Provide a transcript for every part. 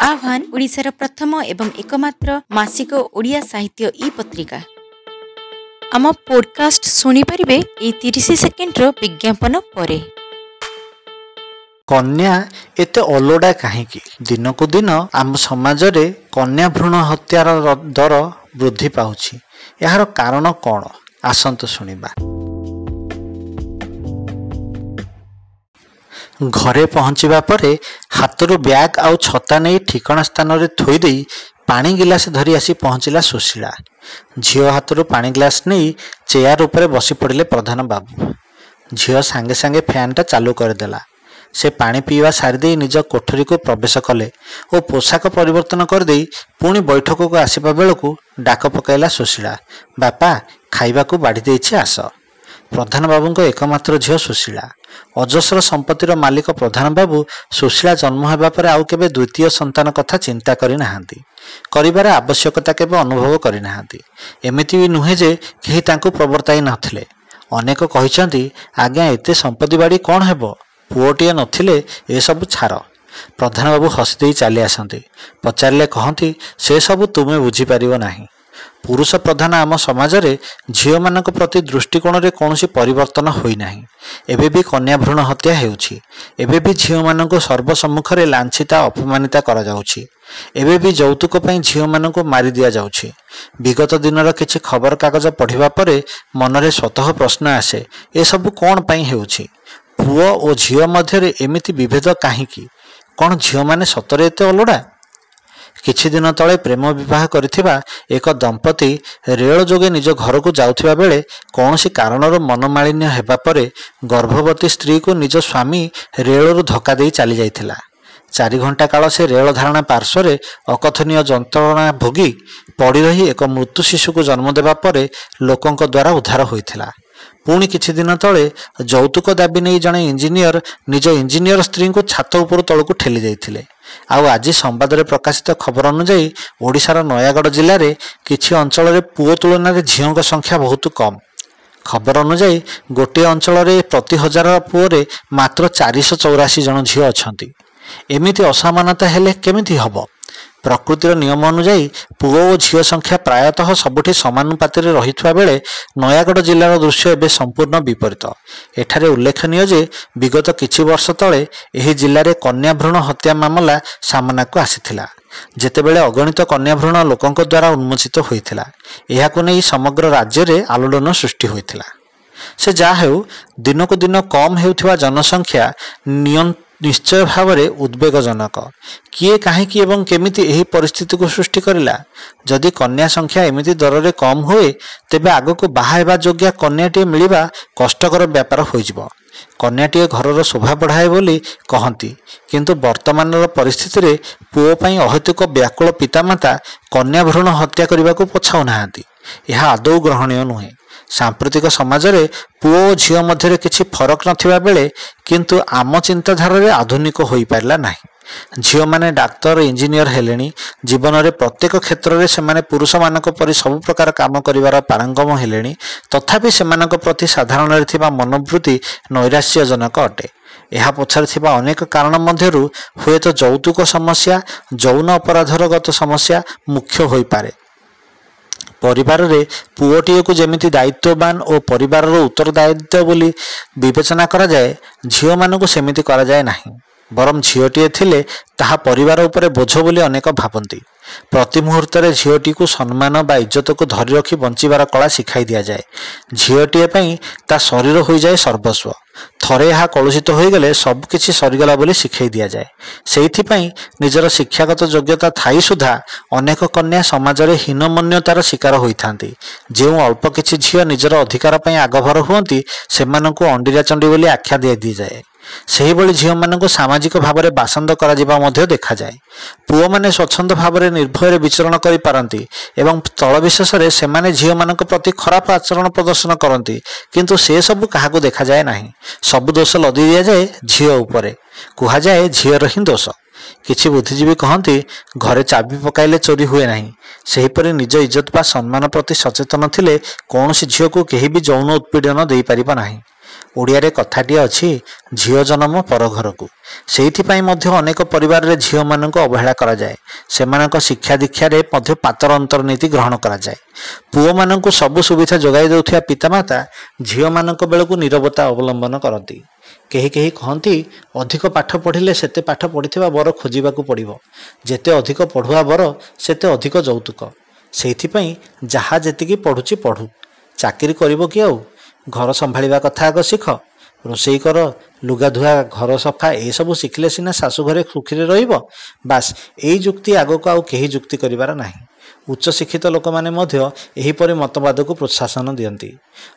ଆହ୍ୱାନ ଓଡ଼ିଶାର ପ୍ରଥମ ଏବଂ ଏକମାତ୍ର ମାସିକ ଓଡ଼ିଆ ସାହିତ୍ୟ ଇ ପତ୍ରିକା। ଆମ ପୋଡକାଷ୍ଟ ଶୁଣିପାରିବେ ଏଇ ତିରିଶ ସେକେଣ୍ଡର ବିଜ୍ଞାପନ ପରେ। କନ୍ୟା ଏତେ ଅଲୋଡ଼ା କାହିଁକି? ଦିନକୁ ଦିନ ଆମ ସମାଜରେ କନ୍ୟା ଭ୍ରୂଣ ହତ୍ୟାର ଦର ବୃଦ୍ଧି ପାଉଛି। ଏହାର କାରଣ କ'ଣ? ଆସନ୍ତୁ ଶୁଣିବା। ଘରେ ପହଞ୍ଚିବା ପରେ ହାତରୁ ବ୍ୟାଗ୍ ଆଉ ଛତା ନେଇ ଠିକଣା ସ୍ଥାନରେ ଥୋଇ ଦେଇ ପାଣି ଗିଲାସ ଧରି ଆସି ପହଞ୍ଚିଲା ସୁଶୀଳା। ଝିଅ ହାତରୁ ପାଣି ଗ୍ଲାସ ନେଇ ଚେୟାର ଉପରେ ବସି ପଡ଼ିଲେ ପ୍ରଧାନ ବାବୁ। ଝିଅ ସାଙ୍ଗେ ସାଙ୍ଗେ ଫ୍ୟାନ୍ଟା ଚାଲୁ କରିଦେଲା। ସେ ପାଣି ପିଇବା ସାରିଦେଇ ନିଜ କୋଠରୀକୁ ପ୍ରବେଶ କଲେ ଓ ପୋଷାକ ପରିବର୍ତ୍ତନ କରିଦେଇ ପୁଣି ବୈଠକକୁ ଆସିବା ବେଳକୁ ଡାକ ପକାଇଲା ସୁଶୀଳା। ବାପା ଖାଇବାକୁ ବାଢ଼ି ଦେଇଛି ଆସ। ପ୍ରଧାନବାବୁଙ୍କ ଏକମାତ୍ର ଝିଅ ସୁଶୀଳା। ଅଜସ୍ର ସମ୍ପତ୍ତିର ମାଲିକ ପ୍ରଧାନବାବୁ ସୁଶୀଳା ଜନ୍ମ ହେବା ପରେ ଆଉ କେବେ ଦ୍ୱିତୀୟ ସନ୍ତାନ କଥା ଚିନ୍ତା କରିନାହାନ୍ତି। କରିବାର ଆବଶ୍ୟକତା କେବେ ଅନୁଭବ କରିନାହାନ୍ତି। ଏମିତି ବି ନୁହେଁ ଯେ କେହି ତାଙ୍କୁ ପ୍ରବର୍ତ୍ତାଇ ନଥିଲେ। ଅନେକ କହିଛନ୍ତି ଆଜ୍ଞା ଏତେ ସମ୍ପତ୍ତି ବାଡ଼ି କ'ଣ ହେବ? ପୁଅଟିଏ ନଥିଲେ ଏସବୁ ଛାର ପ୍ରଧାନବାବୁ ହସିଦେଇ ଚାଲି ଆସନ୍ତି। ପଚାରିଲେ କହନ୍ତି ସେସବୁ ତୁମେ ବୁଝିପାରିବ ନାହିଁ। ପୁରୁଷ ପ୍ରଧାନ ଆମ ସମାଜରେ ଝିଅମାନଙ୍କ ପ୍ରତି ଦୃଷ୍ଟିକୋଣରେ କୌଣସି ପରିବର୍ତ୍ତନ ହୋଇନାହିଁ। ଏବେ ବି କନ୍ୟା ହତ୍ୟା ହେଉଛି। ଏବେ ବି ଝିଅମାନଙ୍କୁ ସର୍ବସମ୍ମୁଖରେ ଲାଞ୍ଛିତା ଅପମାନିତା କରାଯାଉଛି। ଏବେ ବି ଯୌତୁକ ପାଇଁ ଝିଅମାନଙ୍କୁ ମାରି ଦିଆଯାଉଛି। ବିଗତ ଦିନର କିଛି ଖବରକାଗଜ ପଢ଼ିବା ପରେ ମନରେ ସ୍ୱତଃ ପ୍ରଶ୍ନ ଆସେ ଏସବୁ କ'ଣ ପାଇଁ ହେଉଛି? ପୁଅ ଓ ଝିଅ ମଧ୍ୟରେ ଏମିତି ବିଭେଦ କାହିଁକି? କ'ଣ ଝିଅମାନେ ସତରେ ଏତେ ଅଲୋଡ଼ା? କିଛି ଦିନ ତଳେ ପ୍ରେମ ବିବାହ କରିଥିବା ଏକ ଦମ୍ପତି ରେଳ ଯୋଗେ ନିଜ ଘରକୁ ଯାଉଥିବା ବେଳେ କୌଣସି କାରଣରୁ ମନମାଳିନ୍ୟ ହେବା ପରେ ଗର୍ଭବତୀ ସ୍ତ୍ରୀକୁ ନିଜ ସ୍ୱାମୀ ରେଳରୁ ଧକ୍କା ଦେଇ ଚାଲି ଯାଇଥିଲା। ଚାରି ଘଣ୍ଟା କାଳ ସେ ରେଳ ଧାରଣା ପାର୍ଶ୍ୱରେ ଅକଥନୀୟ ଯନ୍ତ୍ରଣା ଭୋଗି ପଡ଼ି ରହି ଏକ ମୃତ୍ୟୁ ଶିଶୁକୁ ଜନ୍ମ ଦେବା ପରେ ଲୋକଙ୍କ ଦ୍ୱାରା ଉଦ୍ଧାର ହୋଇଥିଲା। ପୁଣି କିଛି ଦିନ ତଳେ ଯୌତୁକ ଦାବି ନେଇ ଜଣେ ଇଞ୍ଜିନିୟର ନିଜ ଇଞ୍ଜିନିୟର ସ୍ତ୍ରୀଙ୍କୁ ଛାତ ଉପରୁ ତଳକୁ ଠେଲି ଦେଇଥିଲେ। ଆଉ ଆଜି ସମ୍ବାଦରେ ପ୍ରକାଶିତ ଖବର ଅନୁଯାୟୀ ଓଡ଼ିଶାର ନୟାଗଡ଼ ଜିଲ୍ଲାରେ କିଛି ଅଞ୍ଚଳରେ ପୁଅ ତୁଳନାରେ ଝିଅଙ୍କ ସଂଖ୍ୟା ବହୁତ କମ୍। ଖବର ଅନୁଯାୟୀ ଗୋଟିଏ ଅଞ୍ଚଳରେ ପ୍ରତି ହଜାର ପୁଅରେ ମାତ୍ର ଚାରିଶହ ଚଉରାଶୀ ଜଣ ଝିଅ ଅଛନ୍ତି। ଏମିତି ଅସମାନତା ହେଲେ କେମିତି ହେବ? ପ୍ରକୃତିର ନିୟମ ଅନୁଯାୟୀ ପୁଅ ଓ ଝିଅ ସଂଖ୍ୟା ପ୍ରାୟତଃ ସବୁଠି ସମାନୁପାତରେ ରହିଥିବା ବେଳେ ନୟାଗଡ଼ ଜିଲ୍ଲାର ଦୃଶ୍ୟ ଏବେ ସମ୍ପୂର୍ଣ୍ଣ ବିପରୀତ। ଏଠାରେ ଉଲ୍ଲେଖନୀୟ ଯେ ବିଗତ କିଛି ବର୍ଷ ତଳେ ଏହି ଜିଲ୍ଲାରେ କନ୍ୟା ଭ୍ରୂଣ ହତ୍ୟା ମାମଲା ସାମନାକୁ ଆସିଥିଲା। ଯେତେବେଳେ ଅଗଣିତ କନ୍ୟା ଭ୍ରୂଣ ଲୋକଙ୍କ ଦ୍ୱାରା ଉନ୍ମୋଚିତ ହୋଇଥିଲା ଏହାକୁ ନେଇ ସମଗ୍ର ରାଜ୍ୟରେ ଆଲୋଡ଼ନ ସୃଷ୍ଟି ହୋଇଥିଲା। ସେ ଯାହା ହେଉ ଦିନକୁ ଦିନ କମ୍ ହେଉଥିବା ଜନସଂଖ୍ୟା ନିୟନ ନିଶ୍ଚୟ ଭାବରେ ଉଦ୍ବେଗଜନକ। କିଏ କାହିଁକି ଏବଂ କେମିତି ଏହି ପରିସ୍ଥିତିକୁ ସୃଷ୍ଟି କରିଲା? ଯଦି କନ୍ୟା ସଂଖ୍ୟା ଏମିତି ଦରରେ କମ୍ ହୁଏ ତେବେ ଆଗକୁ ବାହା ହେବା ଯୋଗ୍ୟା କନ୍ୟାଟିଏ ମିଳିବା କଷ୍ଟକର ବ୍ୟାପାର ହୋଇଯିବ। କନ୍ୟାଟିଏ ଘରର ଶୋଭା ବଢ଼ାଏ ବୋଲି କହନ୍ତି। କିନ୍ତୁ ବର୍ତ୍ତମାନର ପରିସ୍ଥିତିରେ ପୁଅ ପାଇଁ ଅହେତୁକ ବ୍ୟାକୁଳ ପିତାମାତା କନ୍ୟା ଭ୍ରୂଣ ହତ୍ୟା କରିବାକୁ ପଛାଉନାହାନ୍ତି। ଏହା ଆଦୌ ଗ୍ରହଣୀୟ ନୁହେଁ। ସାମ୍ପ୍ରତିକ ସମାଜରେ ପୁଅ ଓ ଝିଅ ମଧ୍ୟରେ କିଛି ଫରକ ନଥିବା ବେଳେ କିନ୍ତୁ ଆମ ଚିନ୍ତାଧାରାରେ ଆଧୁନିକ ହୋଇପାରିଲା ନାହିଁ। ଝିଅମାନେ ଡାକ୍ତର ଇଞ୍ଜିନିୟର ହେଲେଣି। ଜୀବନରେ ପ୍ରତ୍ୟେକ କ୍ଷେତ୍ରରେ ସେମାନେ ପୁରୁଷମାନଙ୍କ ପରି ସବୁ ପ୍ରକାର କାମ କରିବାର ପାରଙ୍ଗମ ହେଲେଣି। ତଥାପି ସେମାନଙ୍କ ପ୍ରତି ସାଧାରଣରେ ଥିବା ମନୋବୃତ୍ତି ନୈରାଶ୍ୟଜନକ ଅଟେ। ଏହା ପଛରେ ଥିବା ଅନେକ କାରଣ ମଧ୍ୟରୁ ହୁଏତ ଯୌତୁକ ସମସ୍ୟା ଯୌନ ଅପରାଧର ଗତ ସମସ୍ୟା ମୁଖ୍ୟ ହୋଇପାରେ। ପରିବାରରେ ପୁଅଟିଏକୁ ଯେମିତି ଦାୟିତ୍ୱବାନ ଓ ପରିବାରର ଉତ୍ତରଦାୟିତ୍ୱ ବୋଲି ବିବେଚନା କରାଯାଏ ଝିଅମାନଙ୍କୁ ସେମିତି କରାଯାଏ ନାହିଁ। ବରଂ ଝିଅଟିଏ ଥିଲେ ତାହା ପରିବାର ଉପରେ ବୋଝ ବୋଲି ଅନେକ ଭାବନ୍ତି। ପ୍ରତି ମୁହୂର୍ତ୍ତରେ ଝିଅଟିକୁ ସମ୍ମାନ ବା ଇଜ୍ଜତକୁ ଧରି ରଖି ବଞ୍ଚିବାର କଳା ଶିଖାଇ ଦିଆଯାଏ। ଝିଅଟିଏ ପାଇଁ ତା ଶରୀର ହୋଇଯାଏ ସର୍ବସ୍ୱ। ଥରେ ଏହା କଳୁଷିତ ହୋଇଗଲେ ସବୁକିଛି ସରିଗଲା ବୋଲି ଶିଖାଇ ଦିଆଯାଏ। ସେଇଥିପାଇଁ ନିଜର ଶିକ୍ଷାଗତ ଯୋଗ୍ୟତା ଥାଇ ସୁଦ୍ଧା ଅନେକ କନ୍ୟା ସମାଜରେ ହୀନମନ୍ୟତାର ଶିକାର ହୋଇଥାନ୍ତି। ଯେଉଁ ଅଳ୍ପ କିଛି ଝିଅ ନିଜର ଅଧିକାର ପାଇଁ ଆଗଭର ହୁଅନ୍ତି ସେମାନଙ୍କୁ ଅଣ୍ଡିରା ବୋଲି ଆଖ୍ୟା ଦିଆ ଦିଆଯାଏ। ସେହିଭଳି ଝିଅମାନଙ୍କୁ ସାମାଜିକ ଭାବରେ ବାସନ୍ଦ କରାଯିବା ମଧ୍ୟ ଦେଖାଯାଏ। ପୁଅମାନେ ସ୍ୱଚ୍ଛନ୍ଦ ଭାବରେ ନିର୍ଭୟରେ ବିଚରଣ କରିପାରନ୍ତି ଏବଂ ସ୍ଥଳ ବିଶେଷରେ ସେମାନେ ଝିଅମାନଙ୍କ ପ୍ରତି ଖରାପ ଆଚରଣ ପ୍ରଦର୍ଶନ କରନ୍ତି କିନ୍ତୁ ସେସବୁ କାହାକୁ ଦେଖାଯାଏ ନାହିଁ। ସବୁ ଦୋଷ ଲଦି ଦିଆଯାଏ ଝିଅ ଉପରେ। କୁହାଯାଏ ଝିଅର ହିଁ ଦୋଷ। କିଛି ବୁଦ୍ଧିଜୀବୀ କହନ୍ତି ଘରେ ଚାବି ପକାଇଲେ ଚୋରି ହୁଏ ନାହିଁ। ସେହିପରି ନିଜ ଇଜ୍ଜତ ବା ସମ୍ମାନ ପ୍ରତି ସଚେତନ ଥିଲେ କୌଣସି ଝିଅକୁ କେହି ବି ଯୌନ ଉତ୍ପୀଡ଼ନ ଦେଇପାରିବ ନାହିଁ। ଓଡ଼ିଆରେ କଥାଟିଏ ଅଛି ଝିଅ ଜନ୍ମ ପର ଘରକୁ। ସେଇଥିପାଇଁ ମଧ୍ୟ ଅନେକ ପରିବାରରେ ଝିଅମାନଙ୍କୁ ଅବହେଳା କରାଯାଏ। ସେମାନଙ୍କ ଶିକ୍ଷା ଦୀକ୍ଷାରେ ମଧ୍ୟ ପାତର ଅନ୍ତର୍ନୀତି ଗ୍ରହଣ କରାଯାଏ। ପୁଅମାନଙ୍କୁ ସବୁ ସୁବିଧା ଯୋଗାଇ ଦେଉଥିବା ପିତାମାତା ଝିଅମାନଙ୍କ ବେଳକୁ ନିରବତା ଅବଲମ୍ବନ କରନ୍ତି। କେହି କେହି କହନ୍ତି ଅଧିକ ପାଠ ପଢ଼ିଲେ ସେତେ ପାଠ ପଢ଼ିଥିବା ବର ଖୋଜିବାକୁ ପଡ଼ିବ। ଯେତେ ଅଧିକ ପଢ଼ୁଆ ବର ସେତେ ଅଧିକ ଯୌତୁକ। ସେଇଥିପାଇଁ ଯାହା ଯେତିକି ପଢ଼ୁଛି ପଢ଼ୁ। ଚାକିରି କରିବ କି ଆଉ? ଘର ସମ୍ଭାଳିବା କଥା ଆଗ ଶିଖ। ରୋଷେଇ କର ଲୁଗା ଧୁଆ ଘର ସଫା ଏସବୁ ଶିଖିଲେ ସିନା ଶାଶୁ ଘରେ ସୁଖୀରେ ରହିବ। ବାସ୍ ଏଇ ଯୁକ୍ତି ଆଗକୁ ଆଉ କେହି ଯୁକ୍ତି କରିବାର ନାହିଁ। ଉଚ୍ଚଶିକ୍ଷିତ ଲୋକମାନେ ମଧ୍ୟ ଏହିପରି ମତବାଦକୁ ପ୍ରୋତ୍ସାହନ ଦିଅନ୍ତି।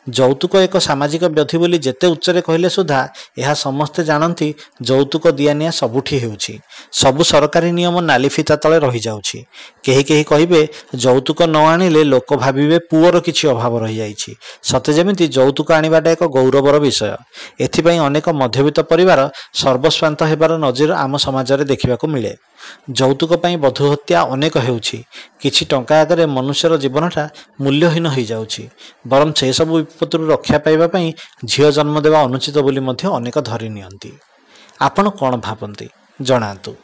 ଯୌତୁକ ଏକ ସାମାଜିକ ବ୍ୟାଧି ବୋଲି ଯେତେ ଉଚ୍ଚରେ କହିଲେ ସୁଦ୍ଧା ଏହା ସମସ୍ତେ ଜାଣନ୍ତି ଯୌତୁକ ଦିଆନିଆ ସବୁଠି ହେଉଛି। ସବୁ ସରକାରୀ ନିୟମ ନାଲି ଫିତା ତଳେ ରହିଯାଉଛି। କେହି କେହି କହିବେ ଯୌତୁକ ନ ଆଣିଲେ ଲୋକ ଭାବିବେ ପୁଅର କିଛି ଅଭାବ ରହିଯାଇଛି। ସତେ ଯେମିତି ଯୌତୁକ ଆଣିବାଟା ଏକ ଗୌରବର ବିଷୟ। ଏଥିପାଇଁ ଅନେକ ମଧ୍ୟବିତ୍ତ ପରିବାର ସର୍ବସ୍ୱାନ୍ତ ହେବାର ନଜିର ଆମ ସମାଜରେ ଦେଖିବାକୁ ମିଳେ। ଯୌତୁକ ପାଇଁ ବଧୂ ହତ୍ୟା ଅନେକ ହେଉଛି। କିଛି ଟଙ୍କା ଆଗରେ ମନୁଷ୍ୟର ଜୀବନଟା ମୂଲ୍ୟହୀନ ହୋଇଯାଉଛି। ବରଂ ସେସବୁ ବିପଦରୁ ରକ୍ଷା ପାଇବା ପାଇଁ ଝିଅ ଜନ୍ମ ଦେବା ଅନୁଚିତ ବୋଲି ମଧ୍ୟ ଅନେକ ଧରି ନିଅନ୍ତି। ଆପଣ କ'ଣ ଭାବନ୍ତି? ଜଣାନ୍ତୁ।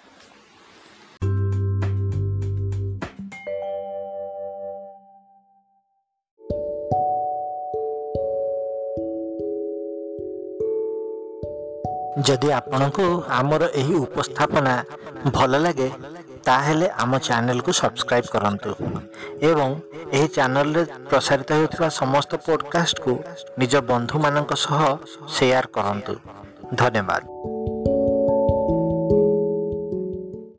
ଯଦି ଆପଣଙ୍କୁ ଆମର ଏହି ଉପସ୍ଥାପନା ଭଲ ଲାଗେ ତାହେଲେ ଆମ ଚ୍ୟାନେଲକୁ ସବସ୍କ୍ରାଇବ୍ କରନ୍ତୁ ଏବଂ ଏହି ଚ୍ୟାନେଲରେ ପ୍ରସାରିତ ହେଉଥିବା ସମସ୍ତ ପଡ଼କାଷ୍ଟକୁ ନିଜ ବନ୍ଧୁମାନଙ୍କ ସହ ସେୟାର କରନ୍ତୁ ଧନ୍ୟବାଦ